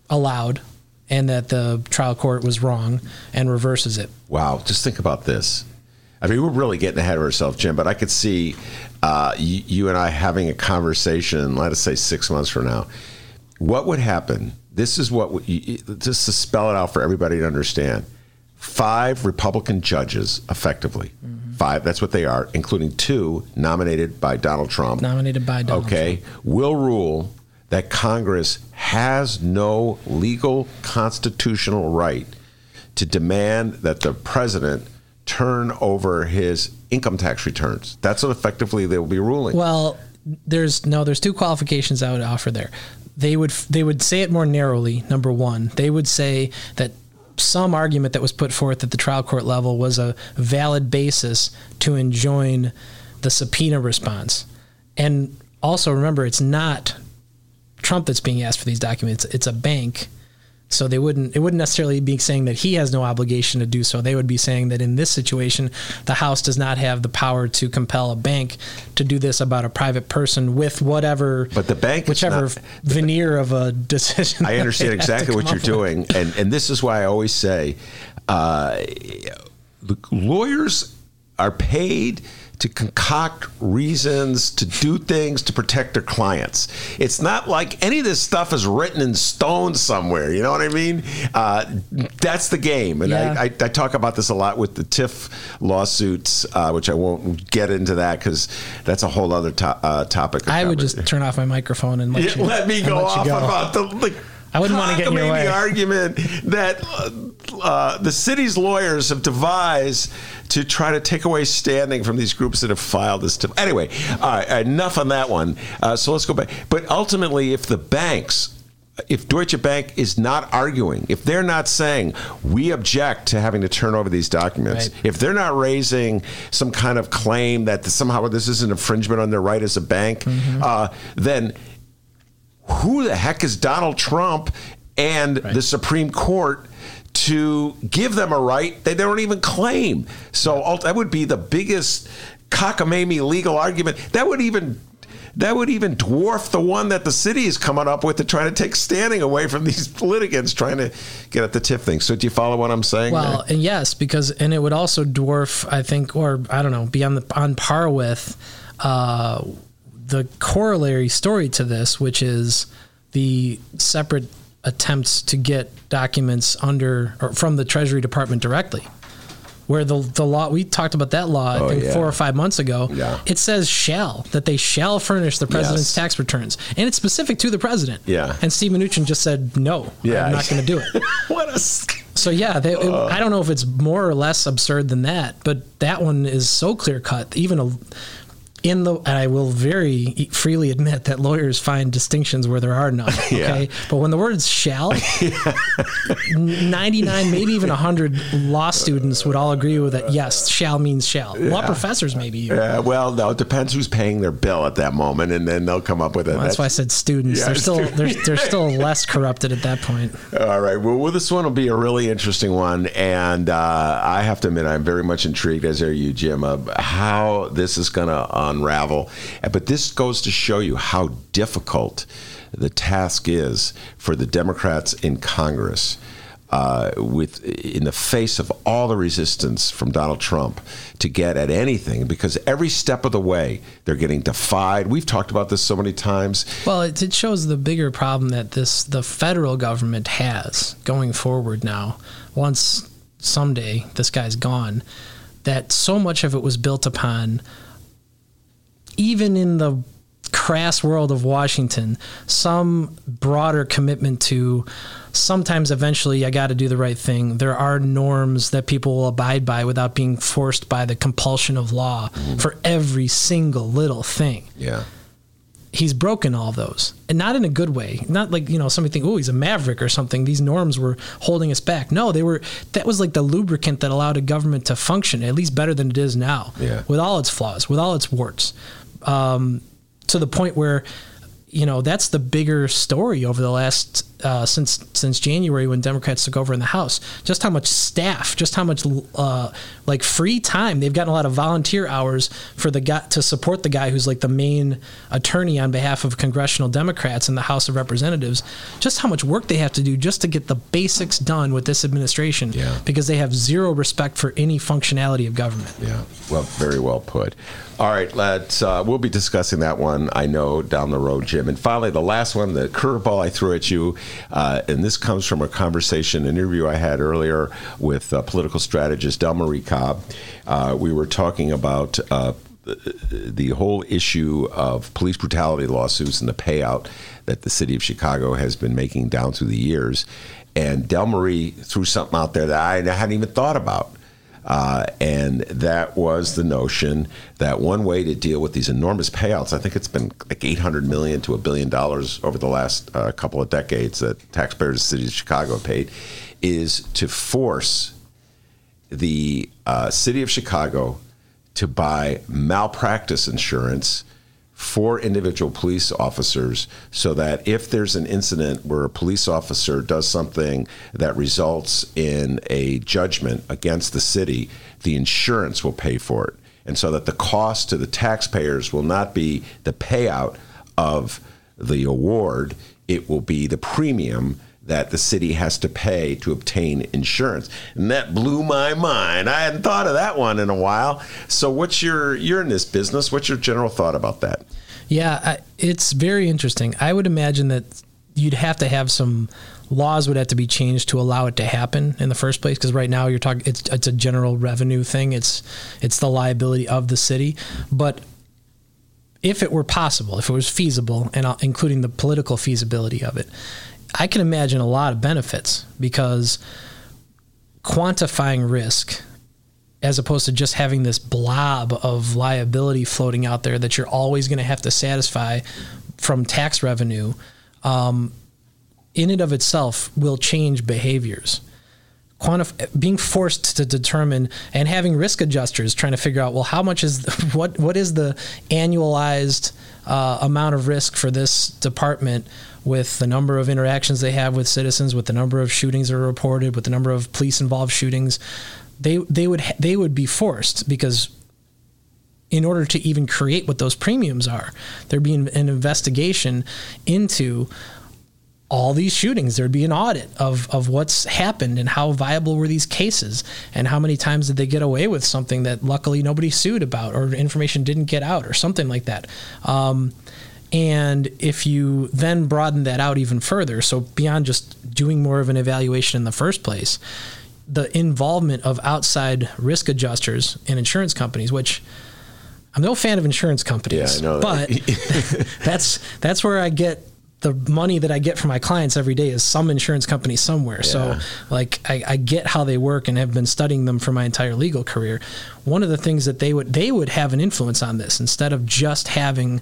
allowed and that the trial court was wrong and reverses it. Wow, just think about this. I mean, we're really getting ahead of ourselves, Jim, but I could see uh, you, you and I having a conversation, let us say six months from now. What would happen? This is what, we, just to spell it out for everybody to understand. Five Republican judges, effectively, mm-hmm. five, that's what they are, including two nominated by Donald Trump. Nominated by Donald okay, will rule that Congress has no legal constitutional right to demand that the president turn over his income tax returns. That's what effectively they will be ruling. Well, there's no there's two qualifications I would offer there. They would they would say it more narrowly. Number one, they would say that some argument that was put forth at the trial court level was a valid basis to enjoin the subpoena response. And also remember, it's not Trump that's being asked for these documents; it's a bank. So they wouldn't it wouldn't necessarily be saying that he has no obligation to do so. They would be saying that in this situation, the House does not have the power to compel a bank to do this about a private person with whatever But the bank whichever not- veneer of a decision. I understand they have to exactly what you're with. doing, and and this is why I always say, uh, the lawyers are paid to concoct reasons to do things to protect their clients. It's not like any of this stuff is written in stone somewhere. You know what I mean? Uh, that's the game, and Yeah. I, I, I talk about this a lot with the TIF lawsuits, uh, which I won't get into that because that's a whole other to- uh, topic. I would just turn off my microphone and let Yeah, you let me go off go. about the, the I wouldn't wanna get in your way. argument that uh, uh, the city's lawyers have devised to try to take away standing from these groups that have filed this. To, anyway, right, enough on that one. Uh, so let's go back. But ultimately, if the banks if Deutsche Bank is not arguing, if they're not saying we object to having to turn over these documents, Right. if they're not raising some kind of claim that somehow this is an infringement on their right as a bank, Mm-hmm. uh, then who the heck is Donald Trump and the Supreme Court to give them a right they don't even claim? So that would be the biggest cockamamie legal argument. That would even that would even dwarf the one that the city is coming up with to try to take standing away from these litigants trying to get at the TIF thing. So do you follow what I'm saying? Well, there? and yes, because and it would also dwarf, I think, or I don't know, be on the on par with uh, the corollary story to this, which is the separate attempts to get documents under or from the Treasury Department directly. where the the law we talked about that law I Oh, think yeah. four or five months ago. Yeah. It says shall that they shall furnish the president's Yes. tax returns, and it's specific to the president. Yeah. And Steve Mnuchin just said no. Yeah. I'm not going to do it. what a So yeah, they, it- Uh. I don't know if it's more or less absurd than that, but that one is so clear cut. Even a, in the, and I will very freely admit that lawyers find distinctions where there are none. Yeah. But when the words "shall," ninety nine, maybe even hundred law students would all agree with that. Yes, "shall" means "shall." Law professors maybe. Even. Yeah, well, no, it depends who's paying their bill at that moment, and then they'll come up with it. Well, that's why I said students. Yeah, they're still they're, they're still less corrupted at that point. All right. Well, well, this one will be a really interesting one, and uh, I have to admit, I'm very much intrigued, as are you, Jim, of how this is going to unravel. But this goes to show you how difficult the task is for the Democrats in Congress. Uh, with in the face of all the resistance from Donald Trump to get at anything, because every step of the way they're getting defied. We've talked about this so many times. Well, it, it shows the bigger problem that this the federal government has going forward now. Once someday this guy's gone, that so much of it was built upon, even in the crass world of Washington, some broader commitment to sometimes eventually I got to do the right thing. There are norms that people will abide by without being forced by the compulsion of law mm-hmm. for every single little thing Yeah. he's broken all those and not in a good way not like you know somebody think oh he's a maverick or something these norms were holding us back no they were that was like the lubricant that allowed a government to function at least better than it is now Yeah. with all its flaws with all its warts um, to the point where you know that's the bigger story over the last uh, since since January when Democrats took over in the House. Just how much staff, just how much uh, like free time they've gotten a lot of volunteer hours for the guy to support the guy who's like the main attorney on behalf of congressional Democrats in the House of Representatives. Just how much work they have to do just to get the basics done with this administration Yeah. because they have zero respect for any functionality of government. Yeah, well, very well put. All right, let's. Uh, we'll be discussing that one. I know down the road, Jim. And finally, the last one, the curveball I threw at you, uh, and this comes from a conversation, an interview I had earlier with uh, political strategist Delmarie Cobb. Uh, we were talking about. Uh, the whole issue of police brutality lawsuits and the payout that the city of Chicago has been making down through the years. And Delmarie threw something out there that I hadn't even thought about. Uh, and that was the notion that one way to deal with these enormous payouts, I think it's been like 800 million to a billion dollars over the last uh, couple of decades that taxpayers of the city of Chicago paid, is to force the uh, city of Chicago to buy malpractice insurance for individual police officers so that if there's an incident where a police officer does something that results in a judgment against the city, the insurance will pay for it. And so that the cost to the taxpayers will not be the payout of the award, it will be the premium that the city has to pay to obtain insurance. And that blew my mind. I hadn't thought of that one in a while. So what's your you're in this business, what's your general thought about that? Yeah, I, it's very interesting. I would imagine that you'd have to have some laws would have to be changed to allow it to happen in the first place because right now you're talking it's it's a general revenue thing. It's it's the liability of the city, but if it were possible, if it was feasible, and uh, including the political feasibility of it, I can imagine a lot of benefits because quantifying risk as opposed to just having this blob of liability floating out there that you're always going to have to satisfy from tax revenue um, in and of itself will change behaviors. Quantif- being forced to determine and having risk adjusters trying to figure out well how much is what what is the annualized uh, amount of risk for this department with the number of interactions they have with citizens with the number of shootings that are reported with the number of police involved shootings they they would they would be forced because in order to even create what those premiums are there'd be an, investigation into all these shootings. There'd be an audit of, of what's happened and how viable were these cases and how many times did they get away with something that luckily nobody sued about or information didn't get out or something like that. Um, and if you then broaden that out even further so beyond just doing more of an evaluation in the first place the involvement of outside risk adjusters and insurance companies, which I'm no fan of insurance companies, Yeah, but that. that's that's where I get the money that I get from my clients every day is some insurance company somewhere. So like I, I get how they work and have been studying them for my entire legal career. One of the things that they would they would have an influence on this instead of just having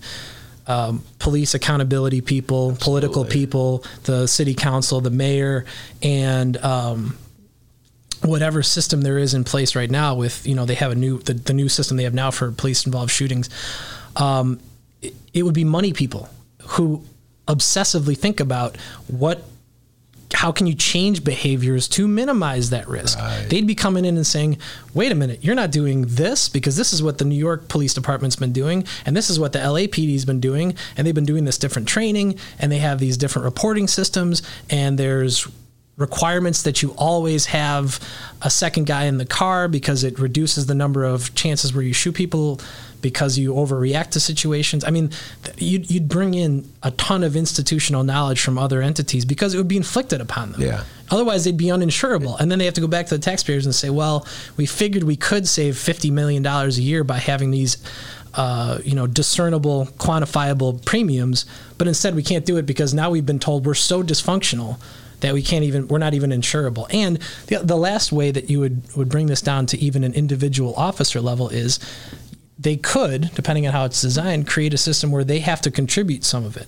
um, police accountability people, political people, the city council, the mayor, and um, whatever system there is in place right now with you know they have a new the, the new system they have now for police involved shootings um, it, it would be money people who obsessively think about what how can you change behaviors to minimize that risk? They'd be coming in and saying wait a minute you're not doing this because this is what the new york police department's been doing and this is what the lapd's been doing and they've been doing this different training and they have these different reporting systems and there's requirements that you always have a second guy in the car because it reduces the number of chances where you shoot people because you overreact to situations. I mean, you'd, you'd bring in a ton of institutional knowledge from other entities because it would be inflicted upon them. Yeah. Otherwise, they'd be uninsurable. And then they have to go back to the taxpayers and say, well, we figured we could save $50 million a year by having these. Uh, you know, discernible, quantifiable premiums, but instead we can't do it because now we've been told we're so dysfunctional that we can't even we're not even insurable. And the, the last way that you would would bring this down to even an individual officer level is they could, depending on how it's designed, create a system where they have to contribute some of it.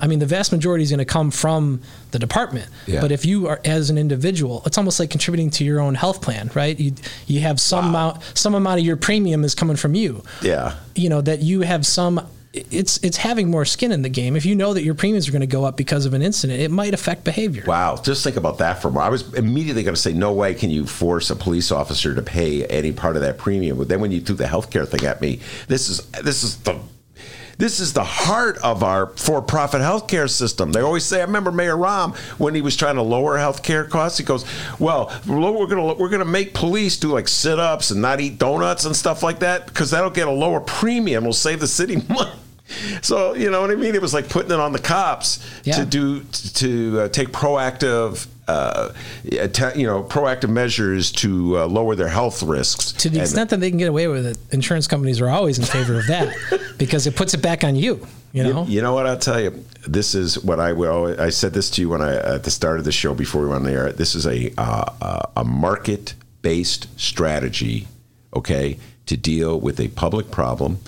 I mean, the vast majority is going to come from the department. Yeah. But if you are as an individual, it's almost like contributing to your own health plan, right? You you have some amount some amount of your premium is coming from you Yeah. you know that you have some it's it's having more skin in the game if you know that your premiums are going to go up because of an incident it might affect behavior Wow, just think about that for a moment. I was immediately going to say, no way can you force a police officer to pay any part of that premium. But then when you threw the healthcare thing at me, this is this is the this is the heart of our for-profit healthcare system. They always say. I remember Mayor Rahm when he was trying to lower healthcare costs. He goes, "Well, we're going to we're to make police do like sit-ups and not eat donuts and stuff like that because that'll get a lower premium. We'll save the city money." So you know what I mean? It was like putting it on the cops Yeah. to do to uh, take proactive, uh, atta- you know, proactive measures to uh, lower their health risks. to the And- extent that they can get away with it insurance companies are always in favor of that because it puts it back on you you know You, you know what I'll tell you. This is what I will. I said this to you when I at the start of the show before we went on the air. This is a uh, uh, a market based strategy, okay, to deal with a public problem.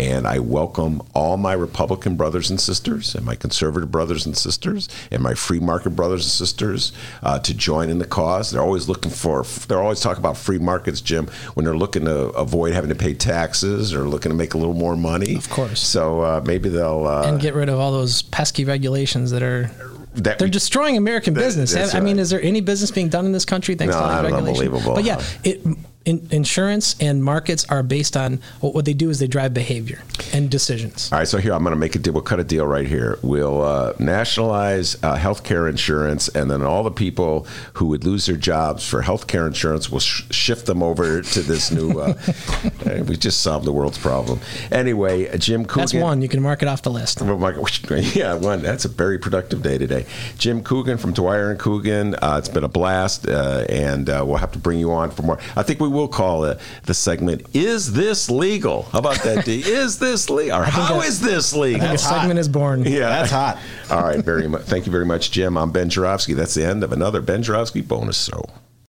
And I welcome all my Republican brothers and sisters, and my conservative brothers and sisters, and my free market brothers and sisters uh, to join in the cause. They're always looking for. They're always talking about free markets, Jim, when they're looking to avoid having to pay taxes or looking to make a little more money. Of course. So uh, maybe they'll uh, and get rid of all those pesky regulations that are that they're we- destroying American business. that's I mean, is there any business being done in this country thanks No, to I these don't know, regulations? unbelievable. But yeah, it, in, insurance and markets are based on what, what they do is they drive behavior and decisions. All right, so here I'm going to make a deal. We'll cut a deal right here. We'll uh, nationalize uh, healthcare insurance, and then all the people who would lose their jobs for healthcare insurance, we'll sh- shift them over to this new. Uh, uh, we just solved the world's problem. Anyway, Jim Coogan. That's one you can mark it off the list. Yeah, one. That's a very productive day today. Jim Coogan from Dwyer and Coogan. Uh, it's been a blast, uh, and uh, we'll have to bring you on for more. I think we will call it the segment "Is this legal?" How about that, D? Is this legal? Or how that- is this legal? A segment is born. Yeah, That's hot. All right, very much. Thank you very much, Jim. I'm Ben Joravsky. That's the end of another Ben Joravsky bonus show.